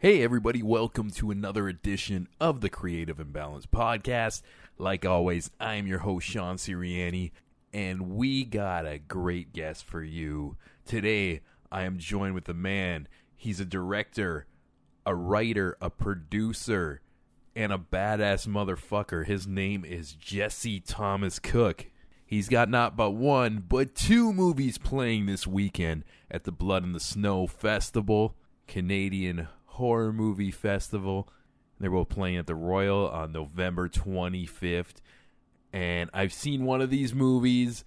Hey, everybody, welcome to another edition of the Creative Imbalance Podcast. Like always, I'm your host, Sean Siriani, and we got a great guest for you. Today, I am joined with a man. He's a director, a writer, a producer, and a badass motherfucker. His name is Jesse Thomas Cook. He's got not but one, but two movies playing this weekend at the Blood in the Snow Festival, Canadian Horror Movie Festival. They're both playing at the Royal on November 25th. And I've seen one of these movies,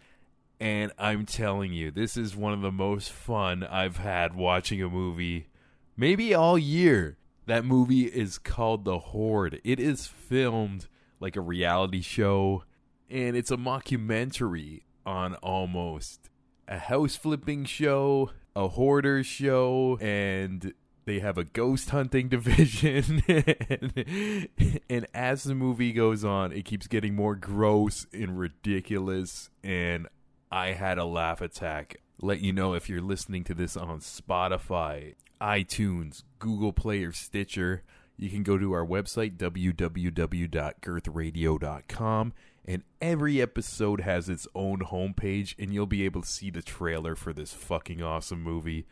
and I'm telling you, this is one of the most fun I've had watching a movie, maybe all year. That movie is called The Hoard. It is filmed like a reality show, and it's a mockumentary on almost a house flipping show, a hoarder show, and they have a ghost hunting division. And, and, as the movie goes on it keeps getting more gross and ridiculous. And i had a laugh attack. Let you know if you're listening to this on spotify itunes google play or stitcher you can go to our website www.girthradio.com and every episode has its own homepage and you'll be able to see the trailer for this fucking awesome movie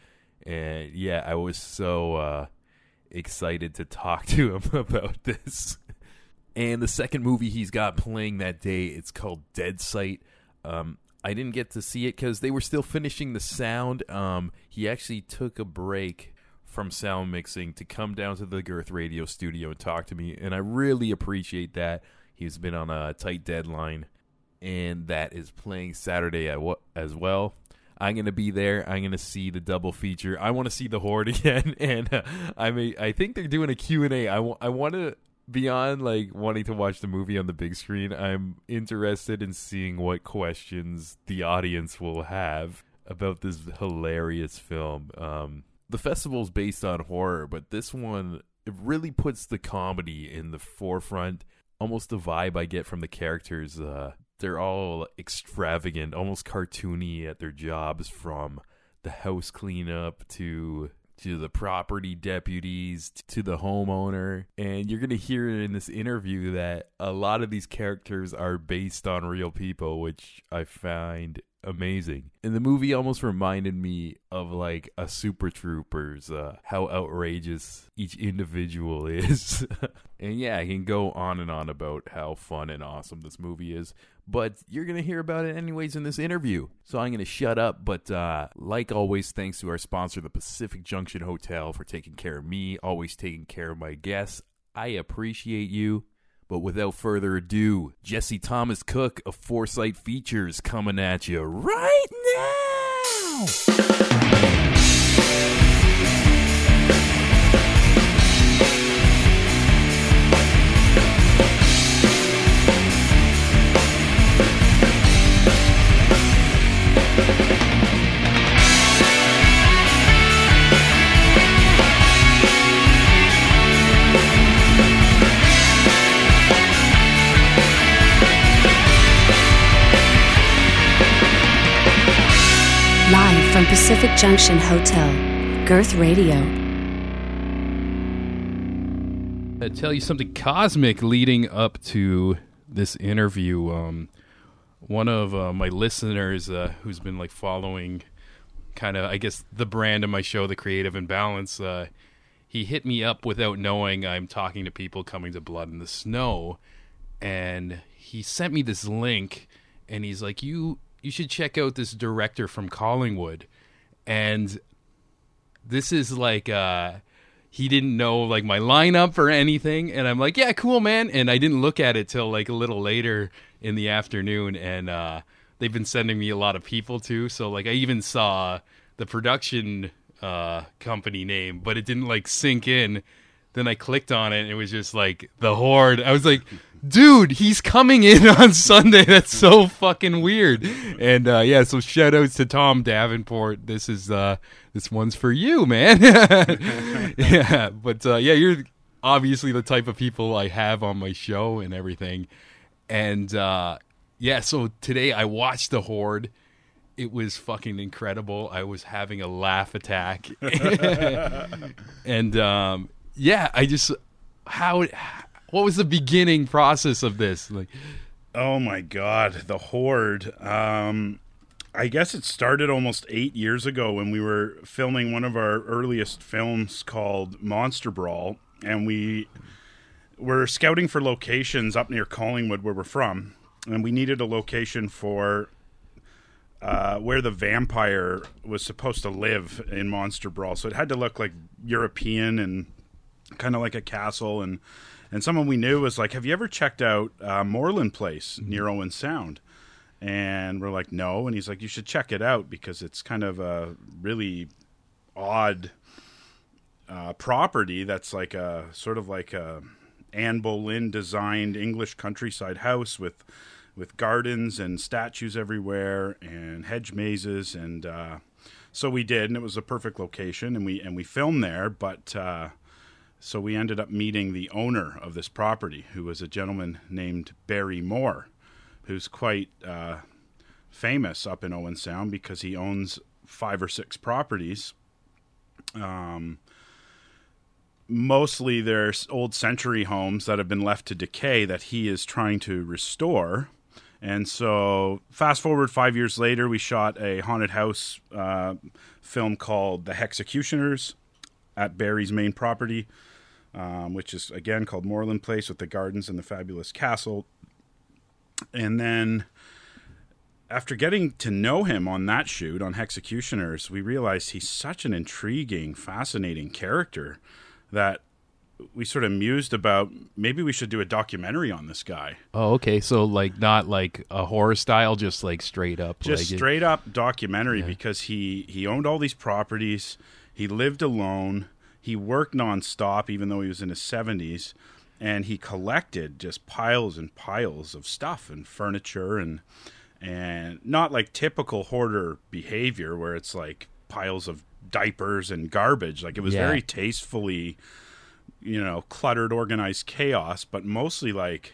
and yeah, I was so uh, excited to talk to him about this. And the second movie he's got playing that day, it's called Dead Sight. Um, I didn't get to see it because they were still finishing the sound. Um, he actually took a break from sound mixing to come down to the Girth Radio studio and talk to me, and I really appreciate that. He's been on a tight deadline, and that is playing Saturday as well. I'm gonna be there. I'm gonna see the double feature. I want to see the Hoard again, and uh, I mean, I think they're doing a Q and A. I, w- I want to beyond like wanting to watch the movie on the big screen. I'm interested in seeing what questions the audience will have about this hilarious film. Um, the festival's based on horror, but this one it really puts the comedy in the forefront. Almost the vibe I get from the characters. Uh, they're all extravagant, almost cartoony at their jobs from the house cleanup to to the property deputies to the homeowner. And you're going to hear in this interview that a lot of these characters are based on real people which i find amazing. And the movie almost reminded me of like a Super Troopers, uh, how outrageous each individual is. and yeah, I can go on and on about how fun and awesome this movie is, but you're going to hear about it anyways in this interview. So I'm going to shut up, but uh, like always, thanks to our sponsor, the Pacific Junction Hotel, for taking care of me, always taking care of my guests. I appreciate you. But without further ado, Jesse Thomas Cook of Foresight Features coming at you right now. Pacific Junction Hotel, Girth Radio. I tell you something cosmic leading up to this interview. Um, one of uh, my listeners uh, who's been like following kind of, I guess, the brand of my show, The Creative Imbalance, uh, he hit me up without knowing I'm talking to people coming to Blood in the Snow. And he sent me this link and he's like, You you should check out this director from Collingwood. And this is like uh he didn't know like my lineup or anything and I'm like, "Yeah, cool, man." And I didn't look at it till like a little later in the afternoon and uh they've been sending me a lot of people too. So like I even saw the production uh company name, but it didn't like sink in. Then I clicked on it and it was just like the Hoard. I was like dude, he's coming in on Sunday. That's so fucking weird. And uh, yeah, so shout outs to Tom Davenport. This is uh, this one's for you, man. yeah, but uh, yeah, you're obviously the type of people I have on my show and everything. And uh, yeah, so today I watched the Hoard. It was fucking incredible. I was having a laugh attack, and um, yeah, I just how what was the beginning process of this? Like, Oh my god, the Hoard. Um I guess it started almost 8 years ago when we were filming one of our earliest films called Monster Brawl and we were scouting for locations up near Collingwood where we're from and we needed a location for uh, where the vampire was supposed to live in Monster Brawl. So it had to look like European and kind of like a castle and and someone we knew was like, "Have you ever checked out uh, Moreland Place near Owen Sound?" And we're like, "No." And he's like, "You should check it out because it's kind of a really odd uh, property that's like a sort of like a Anne Boleyn designed English countryside house with with gardens and statues everywhere and hedge mazes and uh, so we did and it was a perfect location and we and we filmed there but uh, so we ended up meeting the owner of this property who was a gentleman named Barry Moore who's quite uh, famous up in Owen Sound because he owns five or six properties um, mostly they're old century homes that have been left to decay that he is trying to restore. And so, fast forward five years later, we shot a haunted house uh, film called The Hexecutioners at Barry's main property, um, which is again called Moreland Place with the gardens and the fabulous castle. And then, after getting to know him on that shoot on Hexecutioners, we realized he's such an intriguing, fascinating character that we sort of mused about maybe we should do a documentary on this guy. oh, okay, so like not like a horror style, just like straight up, Just like it- straight up documentary because he he owned all these properties, he lived alone, he worked nonstop even though he was in his 70s and he collected just piles and piles of stuff and furniture and and not like typical hoarder behavior where it's like piles of diapers and garbage like it was Yeah. very tastefully you know cluttered organized chaos but mostly like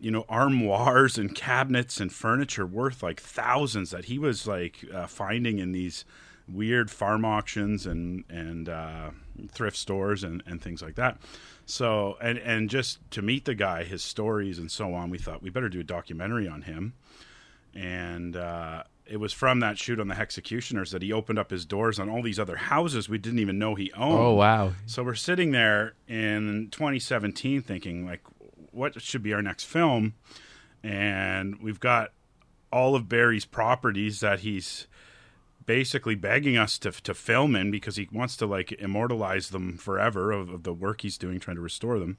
you know armoires and cabinets and furniture worth like thousands that he was like uh, finding in these weird farm auctions and and uh, thrift stores and, and things like that. So and and just to meet the guy his stories and so on we thought we better do a documentary on him. And uh, it was from that shoot on the Hexecutioners that he opened up his doors on all these other houses we didn't even know he owned. Oh wow, So we're sitting there in 2017 thinking like what should be our next film? And we've got all of Barry's properties that he's basically begging us to to film in because he wants to like immortalize them forever of, of the work he's doing trying to restore them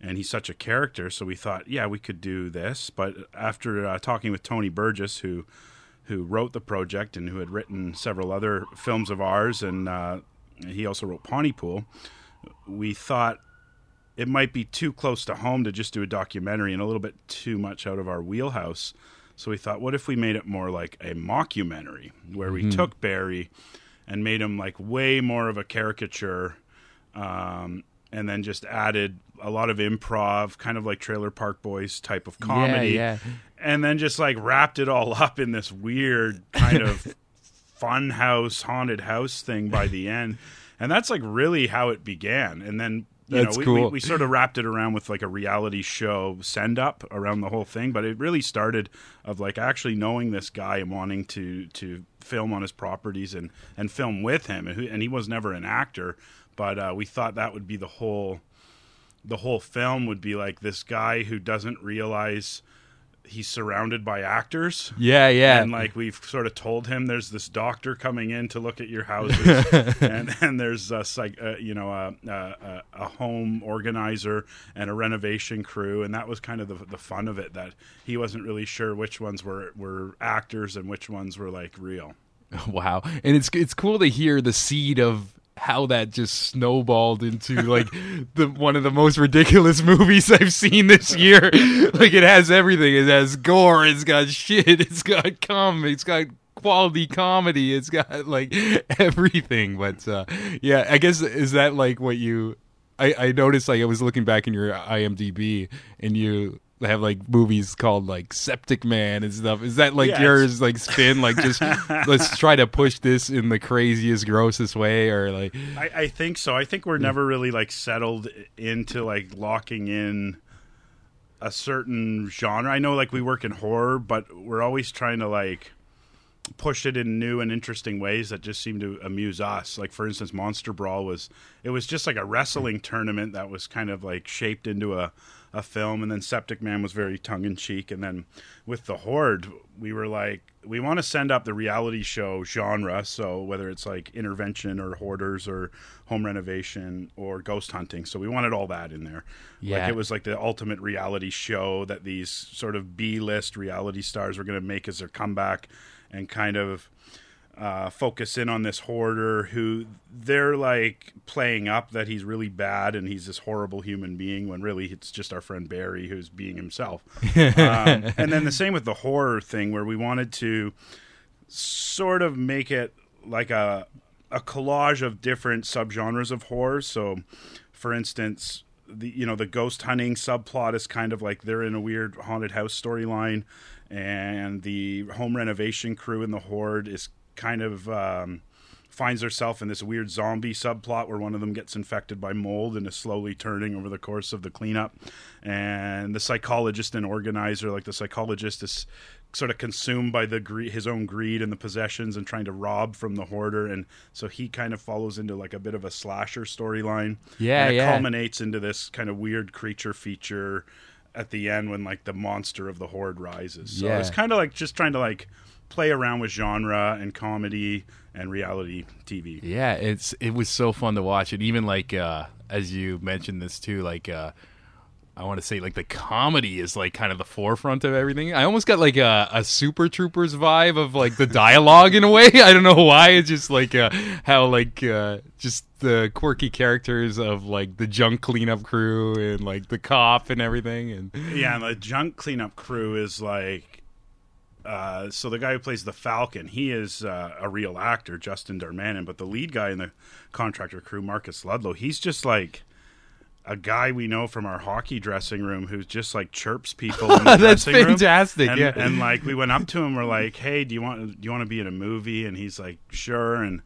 and he's such a character so we thought yeah we could do this but after uh, talking with Tony Burgess who who wrote the project and who had written several other films of ours and uh, he also wrote Pontypool we thought it might be too close to home to just do a documentary and a little bit too much out of our wheelhouse. So we thought, what if we made it more like a mockumentary where we took Barry and made him like way more of a caricature um, and then just added a lot of improv, kind of like Trailer Park Boys type of comedy. yeah. And then just like wrapped it all up in this weird kind of fun house, haunted house thing by the end. And that's like really how it began. And then you That's know, we, cool. we, we sort of wrapped it around with like a reality show send up around the whole thing. But it really started of like actually knowing this guy and wanting to to film on his properties and and film with him. And, who, and he was never an actor, but uh, we thought that would be the whole the whole film would be like this guy who doesn't realize he's surrounded by actors. yeah, yeah, And like we've sort of told him, there's this doctor coming in to look at your houses, and and there's a psych, uh, you know a, a a home organizer and a renovation crew, and that was kind of the the fun of it that he wasn't really sure which ones were were actors and which ones were like real. wow. And it's it's cool to hear the seed of how that just snowballed into like the one of the most ridiculous movies I've seen this year. like it has everything. It has gore. It's got shit. It's got cum. It's got quality comedy. It's got like everything. But uh, yeah, I guess is that like what you? I, I noticed like I was looking back in your IMDb and you have like movies called like Septic Man and stuff. Is that like Yeah, yours like spin like just let's try to push this in the craziest grossest way or like I, I think so. I think we're never really like settled into like locking in a certain genre. I know like we work in horror, but we're always trying to like push it in new and interesting ways that just seem to amuse us. Like for instance, Monster Brawl was it was just like a wrestling tournament that was kind of like shaped into a a film. And then Septic Man was very tongue in cheek and then with the Hoard we were like we want to send up the reality show genre. So whether it's like intervention or hoarders or home renovation or ghost hunting. So we wanted all that in there. Yeah. like it was like the ultimate reality show that these sort of b-list reality stars were going to make as their comeback and kind of uh, focus in on this hoarder who they're like playing up that he's really bad and he's this horrible human being when really it's just our friend Barry who's being himself. um, and then the same with the horror thing where we wanted to sort of make it like a a collage of different subgenres of horror. So, for instance, the you know the ghost hunting subplot is kind of like they're in a weird haunted house storyline, and the home renovation crew in the Hoard is kind of um, finds herself in this weird zombie subplot where one of them gets infected by mold and is slowly turning over the course of the cleanup. And the psychologist and organizer, like the psychologist, is sort of consumed by the gre- his own greed and the possessions and trying to rob from the hoarder. And so he kind of follows into like a bit of a slasher storyline. Yeah, and it yeah. culminates into this kind of weird creature feature at the end when like the monster of the hoard rises. So Yeah. it's kind of like just trying to like play around with genre and comedy and reality TV. Yeah, it's it was so fun to watch and Even like uh as you mentioned this too, like uh I want to say like the comedy is like kind of the forefront of everything. I almost got like a, a Super Troopers vibe of like the dialogue in a way. I don't know why. It's just like uh, how like uh, just the quirky characters of like the junk cleanup crew and like the cop and everything. And Yeah, and the junk cleanup crew is like. Uh, so the guy who plays the Falcon, he is uh, a real actor, Justin Darmanin. But the lead guy in the contractor crew, Marcus Ludlow, he's just like a guy we know from our hockey dressing room who just like chirps people. In the That's dressing room. fantastic, And, yeah. and like we went up to him, we're like, "Hey, do you want do you want to be in a movie?" And he's like, "Sure." And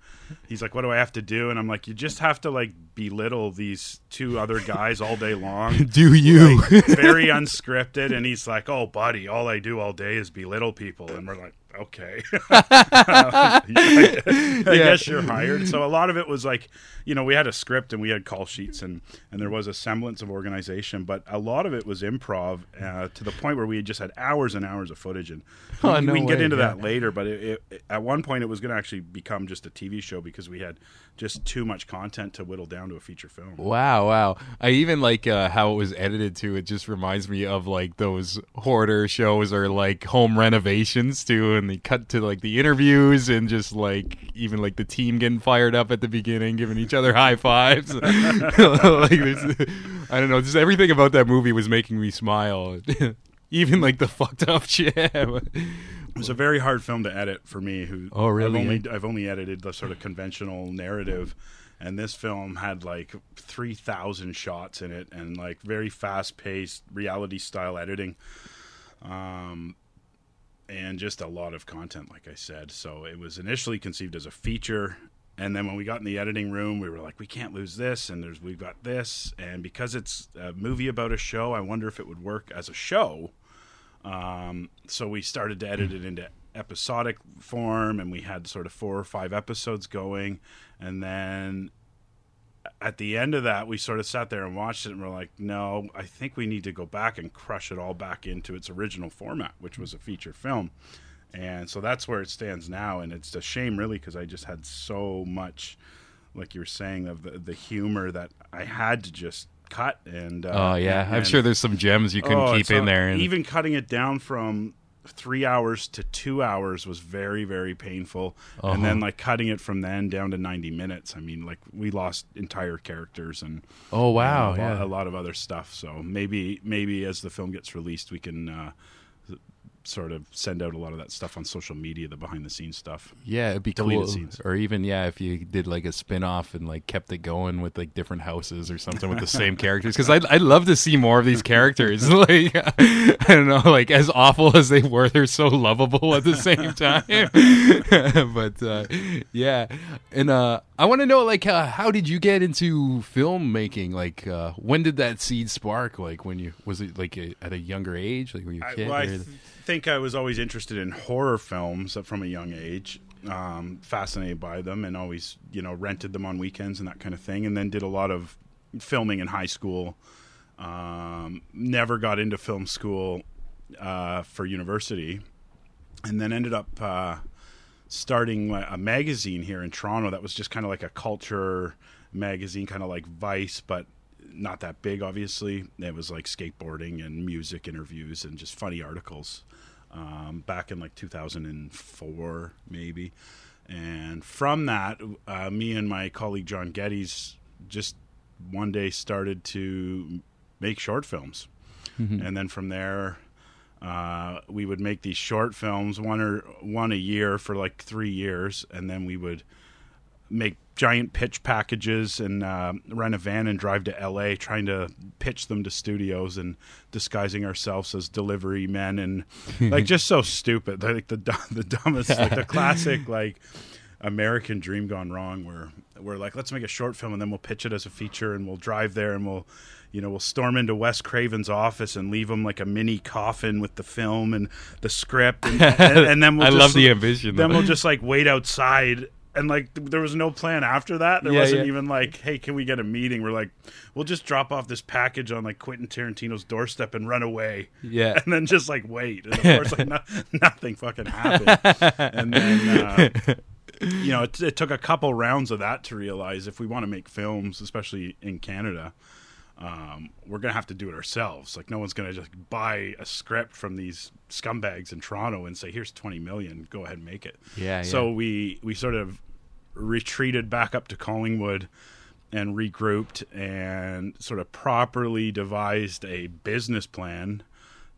he's like, "What do I have to do?" And I'm like, "You just have to like belittle these two other guys all day long." do you? very unscripted and he's like oh buddy all i do all day is belittle people and we're like okay i, I guess you're hired so a lot of it was like you know we had a script and we had call sheets and and there was a semblance of organization but a lot of it was improv uh, to the point where we had just had hours and hours of footage and Oh, we, no we can get into yeah. that later but it, it, at one point it was going to actually become just a tv show because we had just too much content to whittle down to a feature film Wow, wow. I even like uh, how it was edited too. It just reminds me of like those hoarder shows or like home renovations too. And they cut to like the interviews and just like even like the team getting fired up at the beginning, giving each other high fives. like I don't know, just everything about that movie was making me smile. even like the fucked up shit. It was a very hard film to edit for me. Who Oh, really? I've only I've only edited the sort of conventional narrative, and this film had like three thousand shots in it, and like very fast paced reality style editing, um, and just a lot of content, like I said. So it was initially conceived as a feature. And then when we got in the editing room, we were like, we can't lose this, and there's we've got this, and because it's a movie about a show, I wonder if it would work as a show. Um, so we started to edit it into episodic form, and we had sort of four or five episodes going. And then at the end of that, we sort of sat there and watched it, and we're like, no, I think we need to go back and crush it all back into its original format, which was a feature film. And so that's where it stands now. And it's a shame, really, because I just had so much, like you were saying, of the, the humor that I had to just cut. And uh, oh yeah, I'm sure there's some gems you couldn't Oh, keep in there. And, Even cutting it down from three hours to two hours was very, very painful. And Uh-huh. then like cutting it from then down to ninety minutes. I mean, like we lost entire characters and oh wow, a, lot, yeah. a lot of other stuff. So maybe, maybe as the film gets released, we can uh, sort of send out a lot of that stuff on social media, the behind the scenes stuff. Yeah, it'd be Deleted cool. scenes. Or even yeah, if you did like a spin off and like kept it going with like different houses or something with the same characters. Because I'd I'd love to see more of these characters. like I don't know, like as awful as they were, they're so lovable at the same time. but uh, yeah, and uh, I want to know like uh, how did you get into filmmaking? Like uh, when did that seed spark? Like when you was it like a, at a younger age? Like were you a kid? well, I th- think I was always interested in horror films from a young age. Um, fascinated by them, and always, you know, rented them on weekends and that kind of thing. And then did a lot of filming in high school. Um, never got into film school uh, for university, and then ended up uh, starting a a magazine here in Toronto that was just kind of like a culture magazine, kind of like Vice, but not that big, obviously. It was like skateboarding and music interviews and just funny articles um, back in like 2004, maybe. And from that, uh, me and my colleague John Geddes just one day started to make short films. And then from there, uh, we would make these short films, one or one a year for like three years, and then we would make giant pitch packages and uh, rent a van and drive to LA, trying to pitch them to studios and disguising ourselves as delivery men and like just so stupid, like the the dumbest, like the classic like American dream gone wrong, where we're like, let's make a short film and then we'll pitch it as a feature and we'll drive there and we'll. You know, we'll storm into Wes Craven's office and leave him like a mini coffin with the film and the script, and, and, and then we'll I just, love the ambition. then though. we'll just like wait outside and like th- there was no plan after that there Yeah, wasn't yeah. even like hey can we get a meeting we're like we'll just drop off this package on like quentin tarantino's doorstep and run away yeah. and then just like wait and of course like no, nothing fucking happened and then uh, you know it, it took a couple rounds of that to realize if we want to make films especially in canada um, we're gonna have to do it ourselves. Like no one's gonna just buy a script from these scumbags in Toronto and say, "Here's twenty million, go ahead and make it." Yeah, So we we sort of retreated back up to Collingwood and regrouped and sort of properly devised a business plan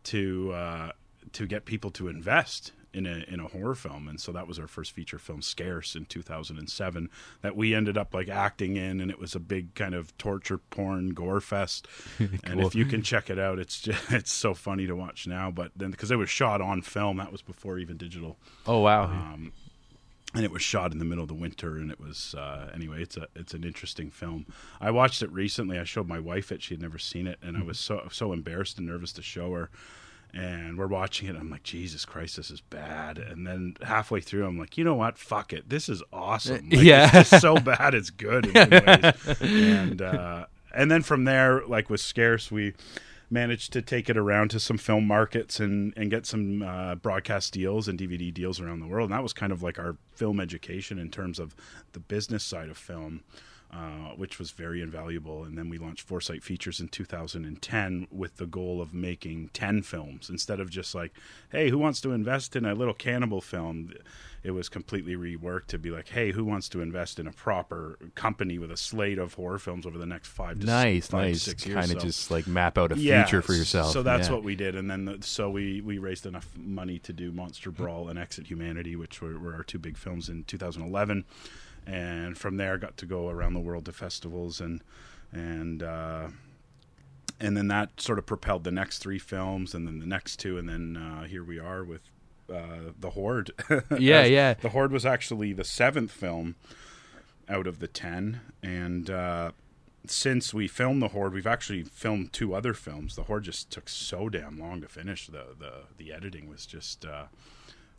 to uh, to get people to invest in a in a horror film, and so that was our first feature film, Scarce, in 2007. That we ended up like acting in, and it was a big kind of torture porn gore fest. And if you can check it out, it's just it's so funny to watch now. But then because it was shot on film, that was before even digital Oh wow. um, and it was shot in the middle of the winter and it was uh, anyway it's a it's an interesting film. I watched it recently. I showed my wife it. She had never seen it and i was so so embarrassed and nervous to show her and we're watching it. I'm like jesus christ this is bad. And then halfway through i'm like you know what? Fuck it. This is awesome. Like, Yeah. it's just so bad it's good in ways. and uh, and then from there like with scarce we managed to take it around to some film markets and and get some uh, broadcast deals and DVD deals around the world. And that was kind of like our film education in terms of the business side of film. Uh, which was very invaluable. And then we launched Foresight Features in 2010 with the goal of making 10 films instead of just like, hey, who wants to invest in a little cannibal film? It was completely reworked to be like, hey, who wants to invest in a proper company with a slate of horror films over the next five to nice, five nice. six years? Kind of So- just like map out a yeah, future for yourself. So that's Yeah. what we did, and then the, so we we raised enough money to do Monster Brawl and Exit Humanity, which were, were our two big films in 2011, and from there got to go around the world to festivals and and. Uh, and then that sort of propelled the next three films, and then the next two, and then uh, here we are with uh, the Hoard. Yeah, yeah. The Hoard was actually the seventh film out of the ten, and uh, since we filmed the Hoard, we've actually filmed two other films. The Hoard just took so damn long to finish. The the the editing was just. Uh,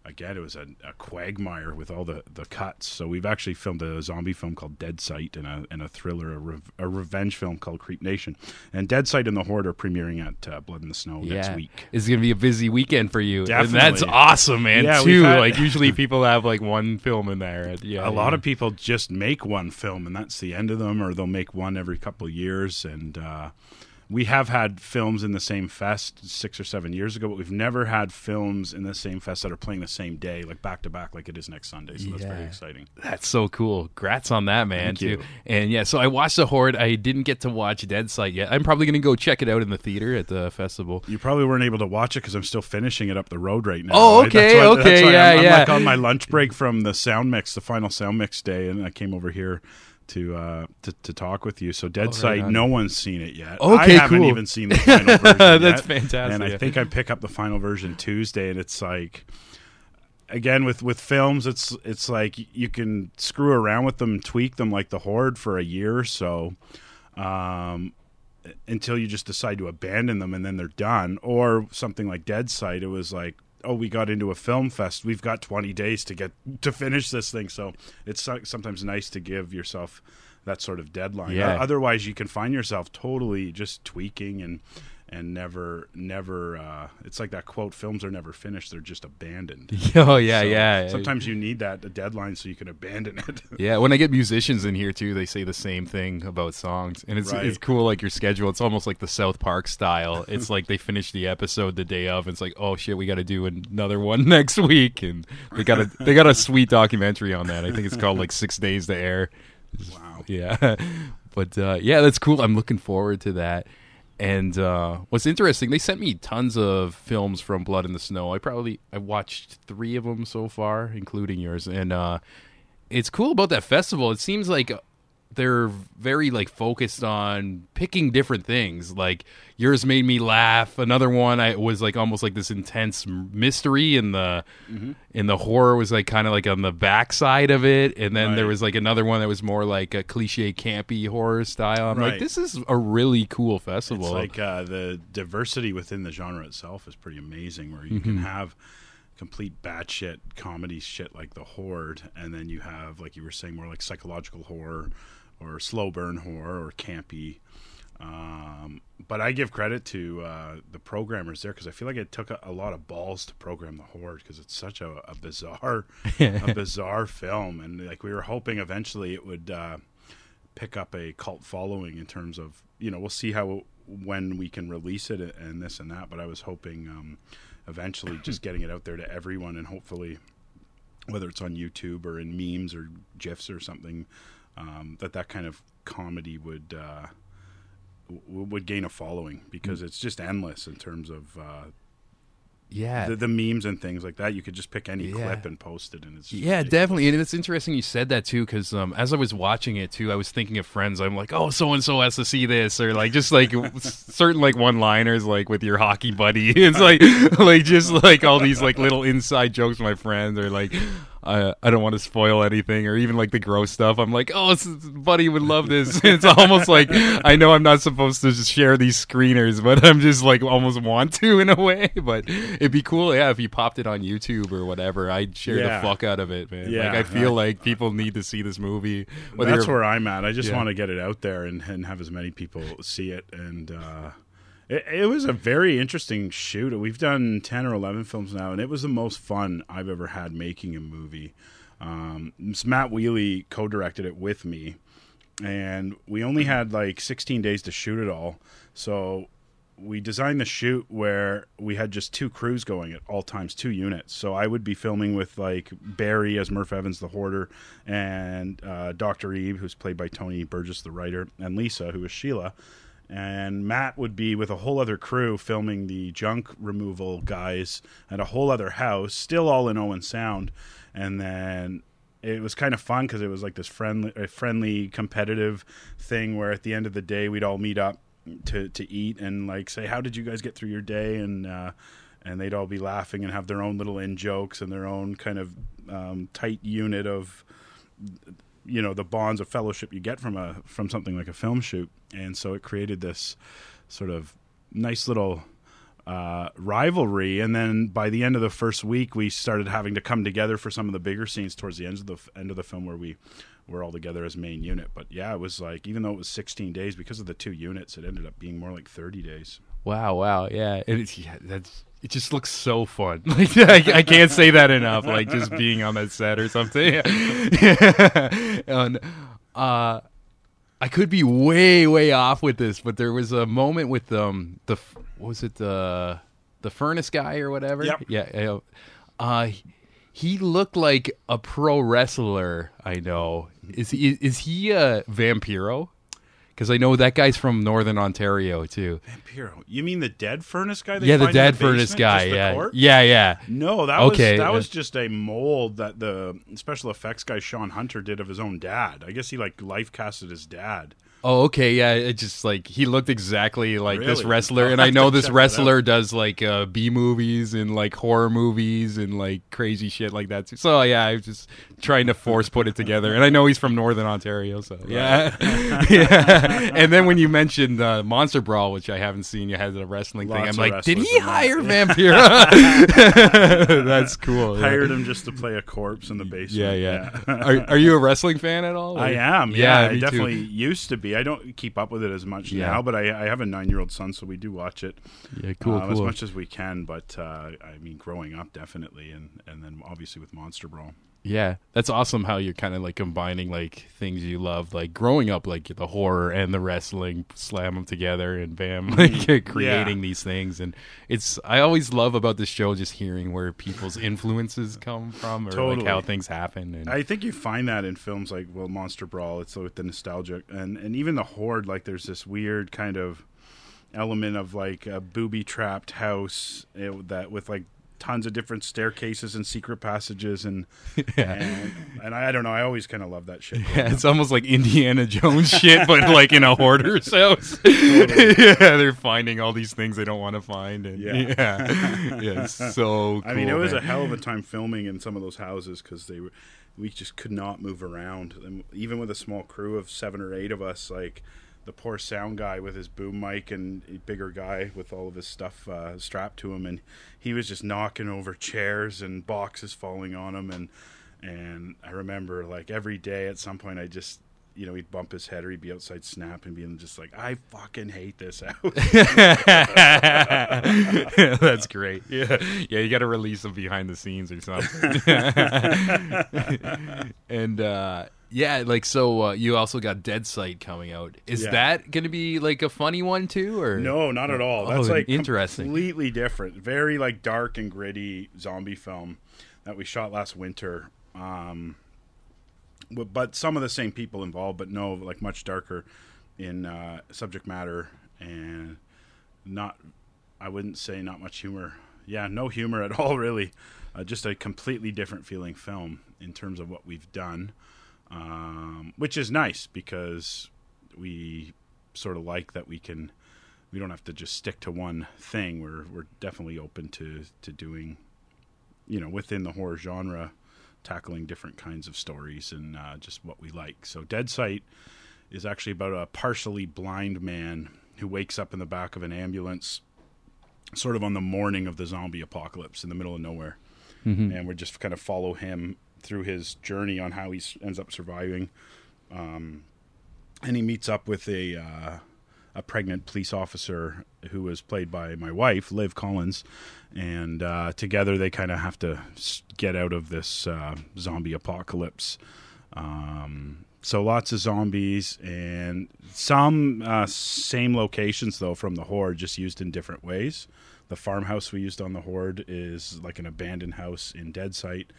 Again, it was a, a quagmire with all the, the cuts. So we've actually filmed a zombie film called Dead Sight and a, and a thriller, a, rev- a revenge film called Creep Nation. And Dead Sight and the Hoard are premiering at uh, Blood in the Snow next week. It's gonna be a busy weekend for you, and that's awesome, man. Yeah, too, had- like usually people have like one film in there. Yeah, a lot of people just make one film and that's the end of them or they'll make one every couple of years and uh, we have had films in the same fest six or seven years ago, but we've never had films in the same fest that are playing the same day, like back to back, like it is next Sunday. So that's very exciting. That's so cool. Grats on that, man. Thank too. you. And yeah, so I watched the Hoard. I didn't get to watch Dead Sight yet. I'm probably going to go check it out in the theater at the festival. You probably weren't able to watch it because I'm still finishing it up the road right now. Oh, okay, That's why- okay, why yeah, I'm, I'm like on my lunch break from the sound mix, the final sound mix day, and I came over here to uh, to, to talk with you. So Dead Oh, Sight, no one's seen it yet. Okay, I haven't cool. even seen the final version. That's yet. fantastic. And I think I pick up the final version Tuesday, and it's like. Again, with with films, it's it's like you can screw around with them, tweak them like the Hoard for a year or so, um, until you just decide to abandon them and then they're done. Or something like Dead Sight, it was like, oh, we got into a film fest. We've got 20 days to get to finish this thing. So it's sometimes nice to give yourself that sort of deadline. Yeah. Otherwise, you can find yourself totally just tweaking and and never never. Uh, it's like that quote: "Films are never finished; they're just abandoned." Oh yeah, So yeah. Sometimes you need that a deadline so you can abandon it. Yeah, when I get musicians in here too, they say the same thing about songs, and it's Right. it's cool. Like your schedule, it's almost like the South Park style. It's like they finish the episode the day of, and it's like, oh shit, we got to do another one next week, and they got a they got a sweet documentary on that. I think it's called like Six Days to Air. wow. Yeah, but uh, yeah, that's cool. I'm looking forward to that. And uh, what's interesting, they sent me tons of films from Blood in the Snow. I probably I watched three of them so far, including yours. And uh, it's cool about that festival. It seems like they're very like focused on picking different things. Like yours made me laugh. Another one I was like almost like this intense mystery, and the Mm-hmm. and the horror was like kind of like on the backside of it. And then there was like another one that was more like a cliche campy horror style. I'm like, this is a really cool festival. It's like uh, the diversity within the genre itself is pretty amazing, where you can Mm-hmm. have complete batshit comedy shit like the Hoard, and then you have, like you were saying, more like psychological horror or slow burn horror or campy. Um, but I give credit to uh, the programmers there because I feel like it took a, a lot of balls to program the Hoard because it's such a, a bizarre, a bizarre film, and like we were hoping eventually it would. Uh, pick up a cult following in terms of you know we'll see how when we can release it and this and that but i was hoping um, eventually just getting it out there to everyone and hopefully whether it's on youtube or in memes or gifs or something um, that that kind of comedy would uh, w- would gain a following because it's just endless in terms of uh, yeah, the, the memes and things like that you could just pick any Yeah. clip and post it and it's Yeah, ridiculous. definitely, and it's interesting you said that too, because um, as I was watching it too, I was thinking of friends. I'm like, oh, so and so has to see this, or like just like certain like one-liners, like with your hockey buddy. It's like like just like all these like little inside jokes my friends, or like. I, I don't want to spoil anything, or even like the gross stuff. I'm like, oh, buddy would love this. it's almost like I know I'm not supposed to just share these screeners, but I'm just like almost want to in a way. But it'd be cool, yeah, if you popped it on YouTube or whatever. I'd share Yeah. the fuck out of it, man. Yeah, like I feel I- like people need to see this movie. That's where I'm at. I just Yeah. want to get it out there and, and have as many people see it. And uh, it, it was a very interesting shoot. We've done 10 or 11 films now, and it was the most fun I've ever had making a movie. Um, Matt Wiele co directed it with me, and we only had like 16 days to shoot it all. So we designed the shoot where we had just two crews going at all times, two units. So I would be filming with like Barry as Murph Evans, the hoarder, and uh, Dr. Eve, who's played by Tony Burgess, the writer, and Lisa, who is Sheila. And Matt would be with a whole other crew filming the junk removal guys at a whole other house, still all in Owen Sound. And then it was kind of fun because it was like this friendly, friendly, competitive thing where at the end of the day we'd all meet up to to eat and like say, "How did you guys get through your day?" and uh, and they'd all be laughing and have their own little in jokes and their own kind of um, tight unit of you know the bonds of fellowship you get from a from something like a film shoot and so it created this sort of nice little uh, rivalry and then by the end of the first week we started having to come together for some of the bigger scenes towards the end of the f- end of the film where we were all together as main unit but yeah it was like even though it was 16 days because of the two units it ended up being more like 30 days Wow, wow, yeah, and it's yeah, that's it. Just looks so fun. Like I, I can't say that enough. Like just being on that set or something. and uh, I could be way way off with this, but there was a moment with um the what was it the the furnace guy or whatever. Yep. Yeah. yeah. Uh, he looked like a pro wrestler. I know. Is he is he a Vampiro? Because I know that guy's from Northern Ontario too. Vampiro. You mean the dead furnace guy? Yeah, the dead furnace basement? guy. Yeah. yeah, yeah. No, that Okay, was that was just a mold that the special effects guy Sean Hunter did of his own dad. I guess he like life casted his dad. Oh, okay, yeah. It just like he looked exactly like this wrestler, and I know this wrestler does like uh, B movies and like horror movies and like crazy shit like that. Too. So yeah, I was just trying to force put it together, and I know he's from Northern Ontario, so yeah, yeah. And then when you mentioned uh, Monster Brawl, which I haven't seen, you had the wrestling thing. I'm like, did he in that. hire Vampiro? That's cool. yeah. Hired him just to play a corpse in the basement. Yeah, yeah. are, are you a wrestling fan at all? I am. Yeah, I me too. definitely used to be. I don't keep up with it as much Yeah. now, but I, I have a nine-year-old son, so we do watch it Yeah, cool, uh, as much as we can. But uh, I mean, growing up, definitely, and and then obviously with Monster Brawl. Yeah, that's awesome how you're kind of like combining like things you love, like growing up, like the horror and the wrestling, slam them together, and bam, like creating these things. And it's I always love about this show just hearing where people's influences come from, or like how things happen. And I think you find that in films like well, Monster Brawl. It's with the nostalgia, and and even the Hoard. Like, there's this weird kind of element of like a booby trapped house eh, that with like tons of different staircases and secret passages and and, and I, I don't know. I always kind of love that shit. yeah, it's almost like Indiana Jones shit, but like in a hoarder's house. yeah, they're finding all these things they don't want to find. And, yeah, Yeah. yeah, it's so. Cool, I mean, it was man. a hell of a time filming in some of those houses because they were, we just could not move around. And even with a small crew of seven or eight of us, like the poor sound guy with his boom mic and a bigger guy with all of his stuff uh, strapped to him, and he was just knocking over chairs and boxes falling on him. And and I remember like every day at some point, I just. You know, he'd bump his head or he'd be outside snap and being just like, I fucking hate this house. That's great. Yeah, yeah. You got to release them behind the scenes or something. and uh, yeah, like so. Uh, you also got Dead Sight coming out. Is Yeah. that going to be like a funny one too, or No, not at all. Oh, That's like interesting. completely different. Very like dark and gritty zombie film that we shot last winter. Um, w- but some of the same people involved, but no, like much darker in uh, subject matter and not. I wouldn't say not much humor. Yeah, no humor at all, really. Uh, just a completely different feeling film in terms of what we've done, um, which is nice because we sort of like that we can we don't have to just stick to one thing. We're we're definitely open to to doing, you know, within the horror genre, tackling different kinds of stories and uh, just what we like. So Dead Sight is actually about a partially blind man who wakes up in the back of an ambulance, sort of on the morning of the zombie apocalypse in the middle of nowhere, and we just kind of follow him through his journey on how he ends up surviving and he meets up with a uh, a pregnant police officer who was played by my wife, Liv Collins, and uh, together they kind of have to get out of this uh, zombie apocalypse. Um, so lots of zombies and some uh, same locations though from the Hoard, just used in different ways. The farmhouse we used on the Hoard is like an abandoned house in Dead Sight.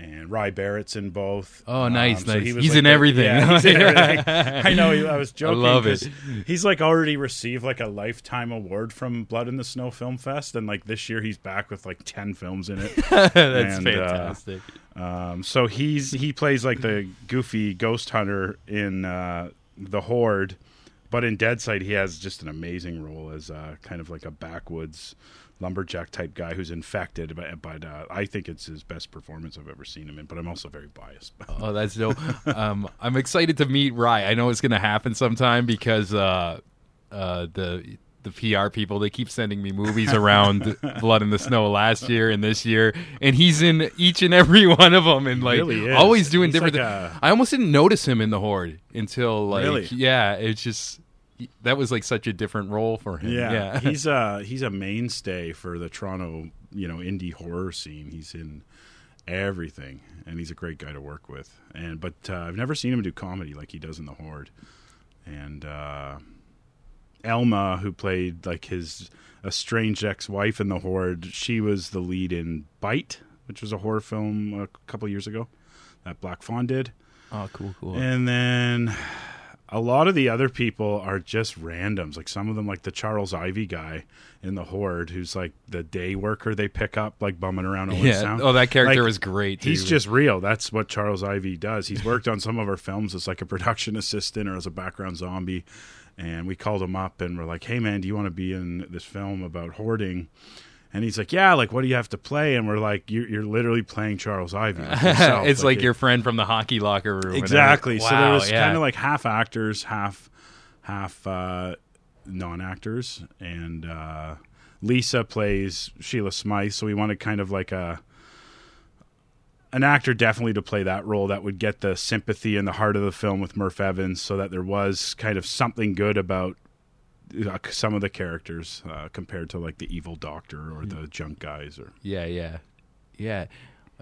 And Ry Barrett's in both. Oh, nice, so nice. was He's like in everything. Yeah, he's in everything. I know. I was joking. I love it. He's like already received like a lifetime award from Blood in the Snow Film Fest, and like this year he's back with like ten films in it. That's And, uh, fantastic. Um, so he's he plays like the goofy ghost hunter in uh, the Hoard, but in Dead Sight he has just an amazing role as uh, kind of like a backwoods lumberjack type guy who's infected. But, but uh, I think it's his best performance I've ever seen him in. But I'm also very biased. Oh, that's dope. um, I'm excited to meet Ry. I know it's going to happen sometime because uh, uh, the the PR people they keep sending me movies around Blood in the Snow last year and this year, and he's in each and every one of them, and like really always doing He's different. like a- I almost didn't notice him in the Hoard until like Really? yeah, it's just that was like such a different role for him. Yeah, Yeah, he's a he's a mainstay for the Toronto, you know, indie horror scene. He's in everything, and he's a great guy to work with. And but uh, I've never seen him do comedy like he does in the Hoard. and uh, Elma, who played like his estranged ex-wife in the Hoard, she was the lead in Bite, which was a horror film a couple years ago that Black Fawn did. Oh, cool, cool. And then a lot of the other people are just randoms. Like some of them, like the Charles Ivy guy in the Hoard, who's like the day worker they pick up, like bumming around Owen yeah. Sound. Oh, that character Like, was great. He's just real. That's what Charles Ivy does. He's worked on some of our films as like a production assistant or as a background zombie. And we called him up and we're like, "Hey man, do you want to be in this film about hoarding?" And he's like, "Yeah, like what do you have to play?" And we're like, "You're, you're literally playing Charles Ivy." yourself." it's like, it- your friend from the hockey locker room. exactly. everything. so there was yeah. kind of like half actors, half half uh, non actors, and uh, Lisa plays Sheila Smythe. So we wanted kind of like a an actor definitely to play that role that would get the sympathy and the heart of the film with Murph Evans, so that there was kind of something good about. Uh, some of the characters uh, compared to like the evil doctor or the junk guys or Yeah, yeah, yeah.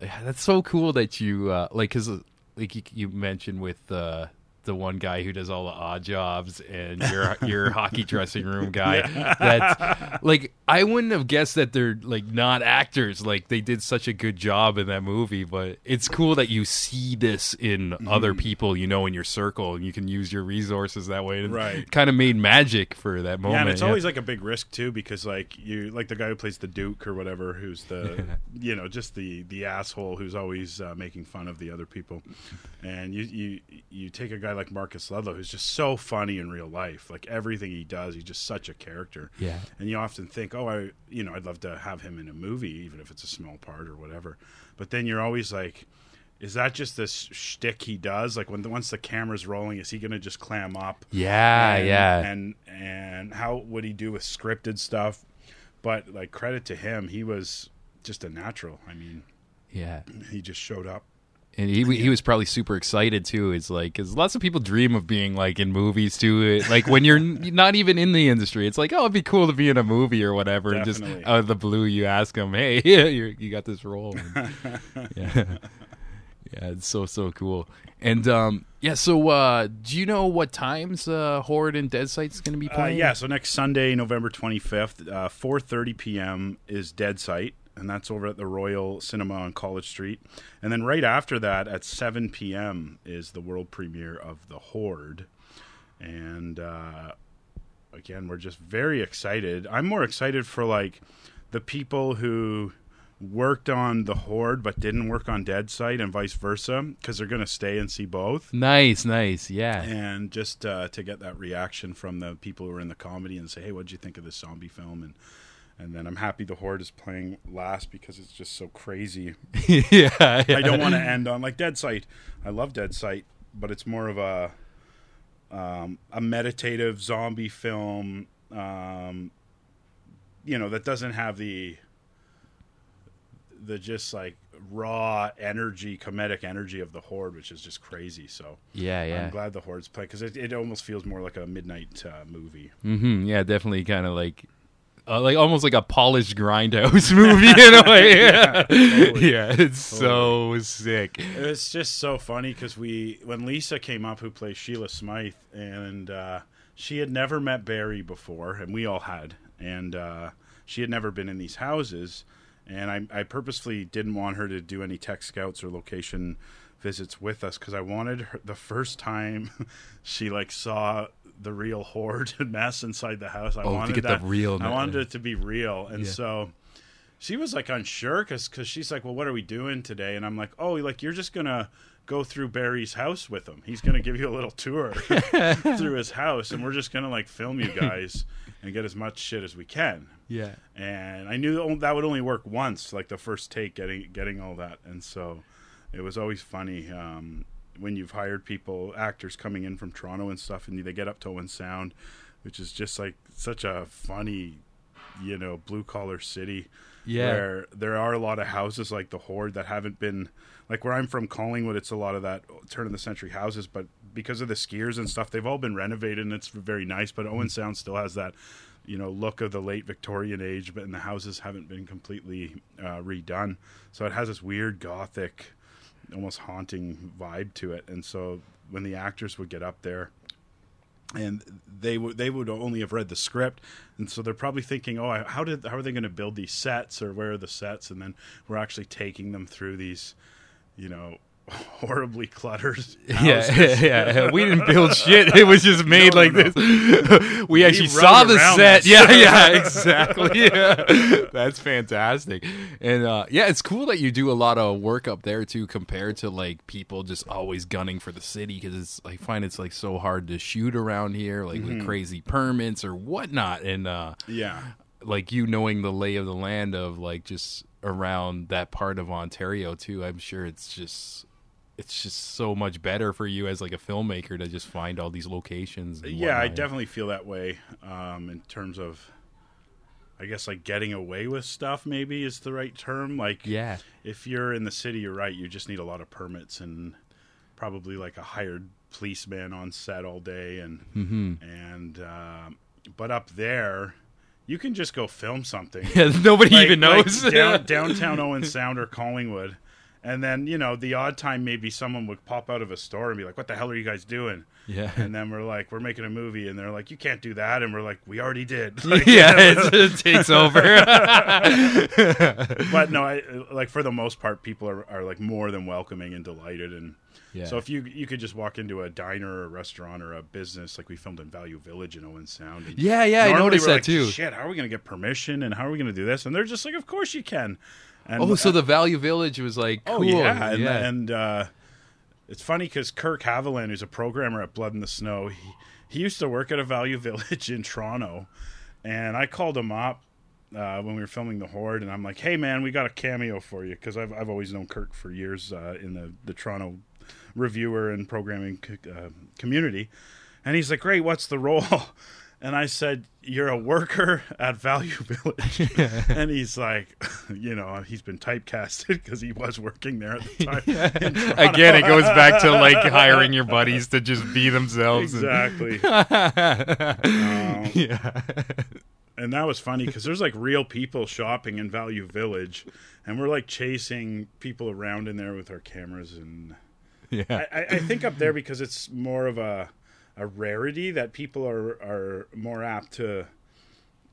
That's so cool that you uh, like because like you, you mentioned with uh, the one guy who does all the odd jobs and your your hockey dressing room guy. That's like I wouldn't have guessed that they're like not actors. Like they did such a good job in that movie. But it's cool that you see this in other Mm-hmm. people you know in your circle and you can use your resources that way. And Right. Kind of made magic for that moment. Yeah, and it's always like a big risk too, because like you, like the guy who plays the Duke or whatever, who's the, you know, just the the asshole who's always uh, making fun of the other people, and you you you take a guy like Marcus Ludlow, who's just so funny in real life, like everything he does, he's just such a character. Yeah. and you often think, oh, I, you know, I'd love to have him in a movie, even if it's a small part or whatever, but then you're always like. Is that just this shtick he does? Like when the, once the camera's rolling, is he going to just clam up? yeah, and, yeah. and and how would he do with scripted stuff but like credit to him he was just a natural i mean yeah. he just showed up And he he was probably super excited too. It's like because lots of people dream of being like in movies too. It- Like when you're not even in the industry, it's like oh, it'd be cool to be in a movie or whatever. And just out of the blue, you ask them, hey, you got this role. And- yeah, yeah, it's so so cool. And um, yeah, so uh, do you know what times uh, Hoard and Dead Sight's going to be uh, playing? yeah so next sunday november 25th uh, 4.30 p.m is dead sight and that's over at the royal cinema on college street and then right after that at 7 p.m is the world premiere of the hoard and uh, again we're just very excited i'm more excited for like the people who worked on the hoard but didn't work on dead sight and vice versa because they're going to stay and see both Nice, nice, yeah. and just uh, to get that reaction from the people who are in the comedy and say, "Hey, what'd you think of this zombie film?" and and then I'm happy the hoard is playing last because it's just so crazy. yeah, I don't want to end on like Dead Sight. I love Dead Sight, but it's more of a um, a meditative zombie film. Um, you know that doesn't have the the just like raw energy, comedic energy of the hoard, which is just crazy. So yeah, yeah. I'm glad the hoards playing because it, it almost feels more like a midnight uh, movie. hmm Yeah, definitely kind of like. Uh, like almost like a polished grindhouse movie in a way. Yeah, totally. yeah it's so sick. It's just so funny because we when Lisa came up, who plays Sheila Smythe, and uh, she had never met Barry before, and we all had, and uh, she had never been in these houses, and I, I purposefully didn't want her to do any tech scouts or location visits with us because I wanted her the first time she like saw the real hoard and mess inside the house. I Oh, to wanted get the that real- I wanted it to be real, and Yeah. so she was like unsure because she's like, well, what are we doing today? And I'm like, oh, like you're just gonna go through Barry's house with him. He's gonna give you a little tour through his house, and we're just gonna like film you guys and get as much shit as we can. Yeah, And I knew that would only work once, like the first take, getting getting all that, and so it was always funny. Um, when you've hired people, actors coming in from Toronto and stuff, and they get up to Owen Sound, which is just like such a funny, you know, blue collar city. Yeah. Where there are a lot of houses like the Hoard that haven't been like where I'm from, Collingwood. It's a lot of that turn of the century houses, but because of the skiers and stuff, they've all been renovated and it's very nice. But Owen Sound still has that, you know, look of the late Victorian age, but and the houses haven't been completely uh, redone. So it has this weird gothic almost haunting vibe to it. And so when the actors would get up there, and they would they would only have read the script, and so they're probably thinking, oh, how did how are they going to build these sets or where are the sets? And then we're actually taking them through these, you know. Horribly cluttered. Yeah, houses. yeah, We didn't build shit. It was just made No, like no. this. we actually rode saw the set. that Yeah, yeah, exactly. Yeah. That's fantastic. And uh, yeah, it's cool that you do a lot of work up there too, compared to like people just always gunning for the city because it's I find it's like so hard to shoot around here, like Mm-hmm. with crazy permits or whatnot. And uh, Yeah. like you knowing the lay of the land of like just around that part of Ontario too, I'm sure it's just it's just so much better for you as like a filmmaker to just find all these locations. Yeah, I definitely feel that way um, in terms of, I guess, like getting away with stuff. Maybe is the right term. Like, Yeah. if you're in the city, you're right. You just need a lot of permits and probably like a hired policeman on set all day, and mm-hmm. and um, but up there, you can just go film something. Yeah, nobody Like- even like knows. down, downtown Owen Sound or Collingwood. And then, you know, the odd time maybe someone would pop out of a store and be like, What the hell are you guys doing? Yeah. And then we're like, We're making a movie. And they're like, You can't do that. And we're like, We already did. Like, yeah, it takes over. but no, I, like for the most part, people are, are like more than welcoming and delighted. And Yeah. so if you you could just walk into a diner or a restaurant or a business, like we filmed in Value Village in Owen Sound. and Yeah, yeah, I noticed that like, too. Shit, how are we going to get permission? And how are we going to do this? And they're just like, Of course you can. And, oh, so the Value Village was like cool. Oh yeah, and, yeah. and uh, it's funny because Kirk Haviland, who's a programmer at Blood in the Snow, he, he used to work at a Value Village in Toronto, and I called him up uh, when we were filming the Hoard, and I'm like, "Hey man, we got a cameo for you," because I've I've always known Kirk for years uh, in the the Toronto reviewer and programming c- uh, community, and he's like, "Great, what's the role?" And I said, "You're a worker at Value Village," and he's like, "You know, he's been typecasted because he was working there at the time." in Again, it goes back to like hiring your buddies to just be themselves. and- exactly. Um, yeah. and that was funny because there's like real people shopping in Value Village, and we're like chasing people around in there with our cameras. And Yeah. I- I think up there because it's more of a a rarity that people are are more apt to,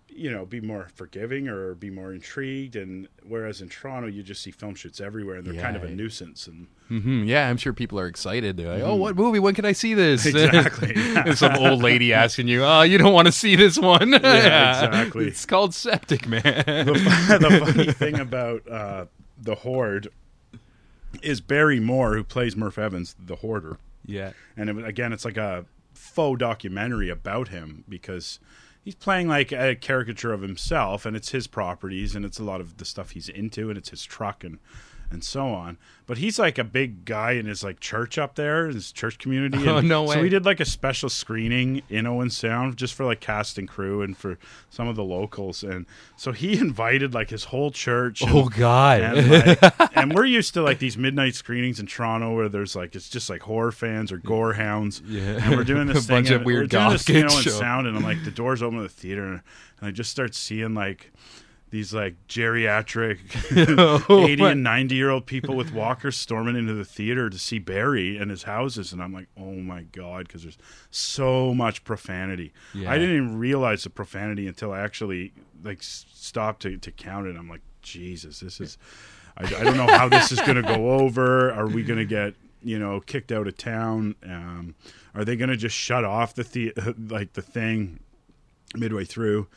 you know, be more forgiving or be more intrigued. And whereas in Toronto, you just see film shoots everywhere, and they're kind of a nuisance. And hmm Yeah, I'm sure people are excited. They're like, "Oh, what movie? When can I see this?" Exactly. and some old lady asking you, "Oh, you don't want to see this one?" yeah, exactly. It's called Septic Man. the, the funny thing about uh, the Hoard is Barry Moore, who plays Murph Evans, the Hoarder. yeah. and it, again it's like a faux documentary about him because he's playing like a caricature of himself and it's his properties and it's a lot of the stuff he's into and it's his truck and and so on but he's like a big guy in his like church up there his church community Oh, and no so we did like a special screening in Owen Sound just for like cast and crew and for some of the locals and so he invited like his whole church oh, and- Oh God. and, like, and we're used to like these midnight screenings in Toronto where there's like it's just like horror fans or gore hounds. Yeah. And we're doing this A thing bunch of weird we're doing this kids on show. sound and I'm like the doors open to the theater and I just start seeing like these like geriatric Oh, 80 and 90 year old people with walkers storming into the theater to see Barry and his houses and I'm like oh my god because there's so much profanity. Yeah. I didn't even realize the profanity until I actually like s- stopped to, to count it. I'm like Jesus this is I, I don't know how this is going to go over. Are we going to get you know kicked out of town? Um, are they going to just shut off the, the like the thing midway through?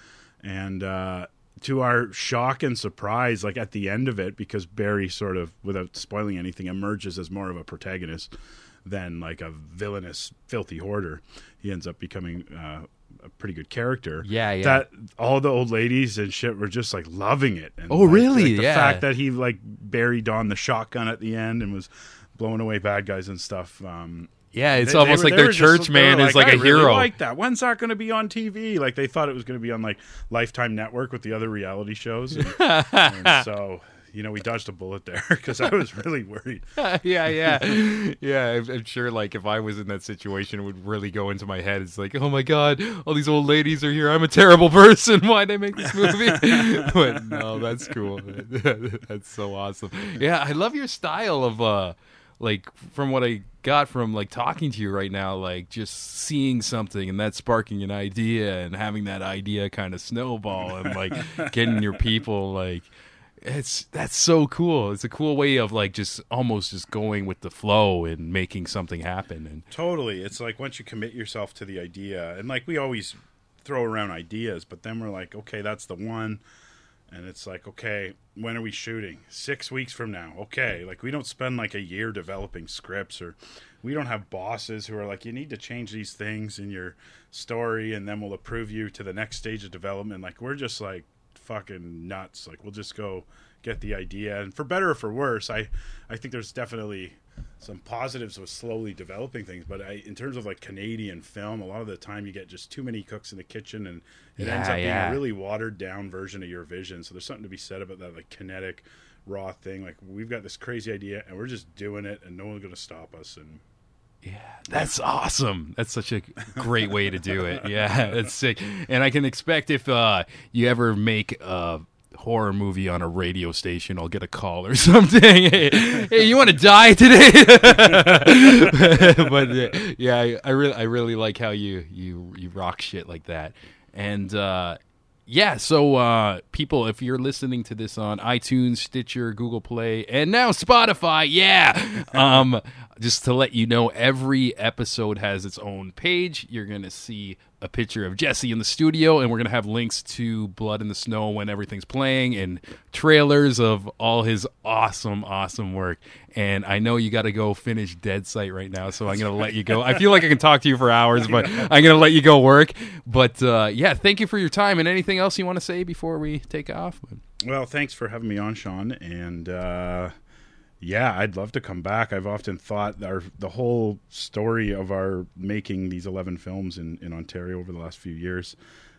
And uh to our shock and surprise like at the end of it because barry sort of without spoiling anything emerges as more of a protagonist than like a villainous filthy hoarder he ends up becoming uh a pretty good character Yeah, yeah. that all the old ladies and shit were just like loving it and Oh, like- really? like, the Yeah. fact that he like buried on the shotgun at the end and was blowing away bad guys and stuff um Yeah, it's they- almost they were- like their just- church were man is like "I a really hero. like that. When's that going to be on TV? Like they thought it was going to be on like Lifetime Network with the other reality shows. And, and so you know we dodged a bullet there because I was really worried. yeah, yeah, yeah. I'm, I'm sure, like, if I was in that situation, it would really go into my head. It's like, oh my god, all these old ladies are here. I'm a terrible person. Why'd I make this movie? but no, that's cool. that's so awesome. Yeah, I love your style of uh, like from what I got from like talking to you right now, like just seeing something and that sparking an idea and having that idea kind of snowball and like getting your people like it's that's so cool. It's a cool way of like just almost just going with the flow and making something happen and Totally. It's like once you commit yourself to the idea, and like we always throw around ideas, but then we're like, okay, that's the one. And it's like, okay, when are we shooting? Six weeks from now. Okay. Like we don't spend like a year developing scripts or we don't have bosses who are like, you need to change these things in your story and then we'll approve you to the next stage of development. Like we're just like fucking nuts. Like we'll just go get the idea. And for better or for worse, I, I think there's definitely some positives with slowly developing things, but I, in terms of like Canadian film, a lot of the time you get just too many cooks in the kitchen, and it ends Yeah, up being a really watered down version of your vision. So there's something to be said about that like kinetic, raw thing. Like we've got this crazy idea, and we're just doing it, and no one's going to stop us. And Yeah, that's awesome. That's such a great way to do it. Yeah, that's sick. And I can expect if uh, you ever make a horror movie on a radio station, I'll get a call or something. hey, hey, you want to die today? but uh, yeah, I, I really, I really like how you you you rock shit like that. And uh, yeah, so uh, people, if you're listening to this on iTunes, Stitcher, Google Play, and now Spotify, yeah, um, just to let you know, every episode has its own page. You're gonna see a picture of Jesse in the studio, and we're gonna have links to Blood in the Snow when everything's playing, and trailers of all his awesome, awesome work. And I know you got to go finish Dead Sight right now, so I'm gonna let you go. I feel like I can talk to you for hours, but I'm gonna let you go work. But uh, yeah, thank you for your time. And anything else you want to say before we take off? well, thanks for having me on, Sean. And uh, yeah, I'd love to come back. I've often thought our the whole story of our making these eleven films in in Ontario over the last few years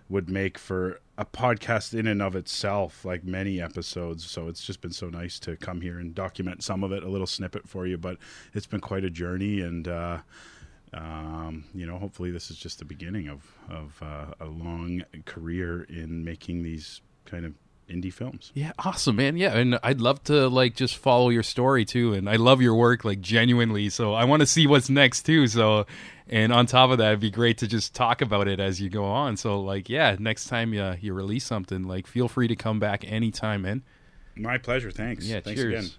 would make for a podcast in and of itself, like many episodes. So it's just been so nice to come here and document some of it, a little snippet for you. But it's been quite a journey, and uh, um, you know, hopefully this is just the beginning of of uh, a long career in making these kind of indie films. Yeah, awesome, man. Yeah, and I'd love to like just follow your story too. And I love your work, like genuinely. So I want to see what's next too. So, and on top of that, it'd be great to just talk about it as you go on. So, like, yeah, next time you you release something, like, feel free to come back anytime, man. My pleasure. Thanks. Yeah, Thanks cheers. again.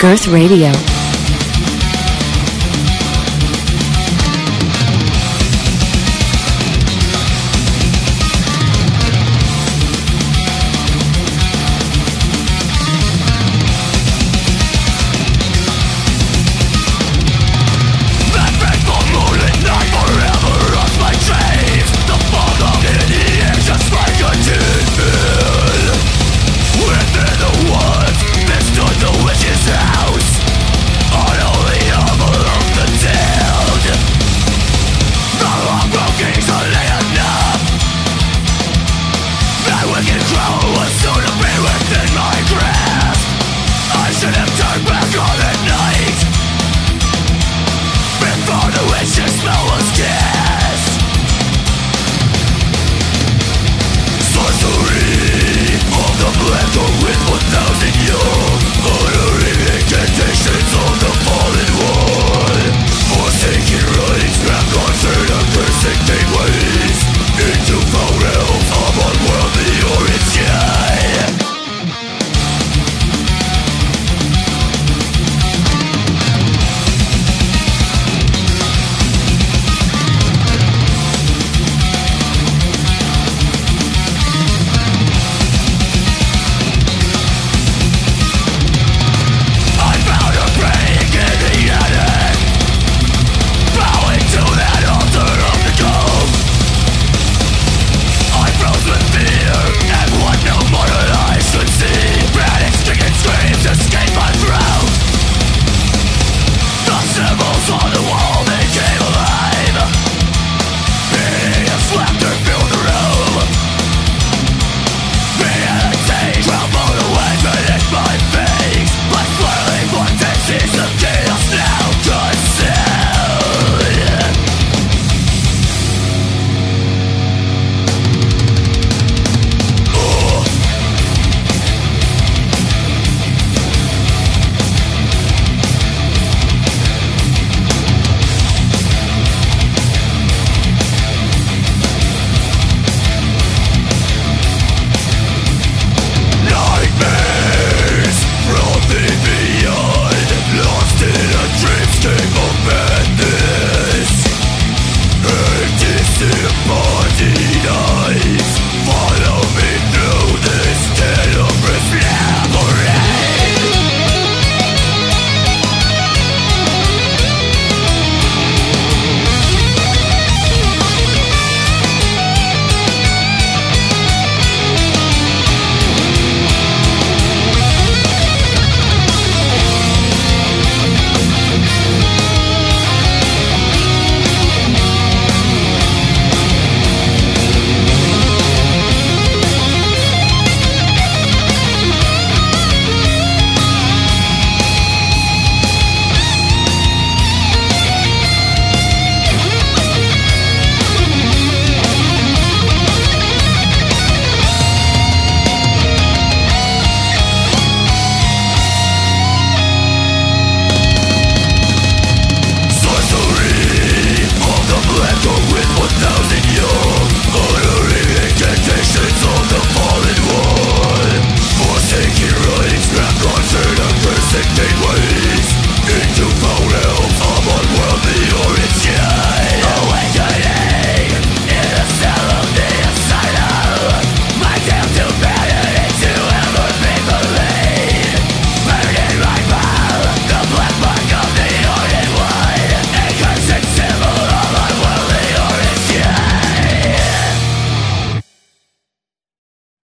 Girth Radio.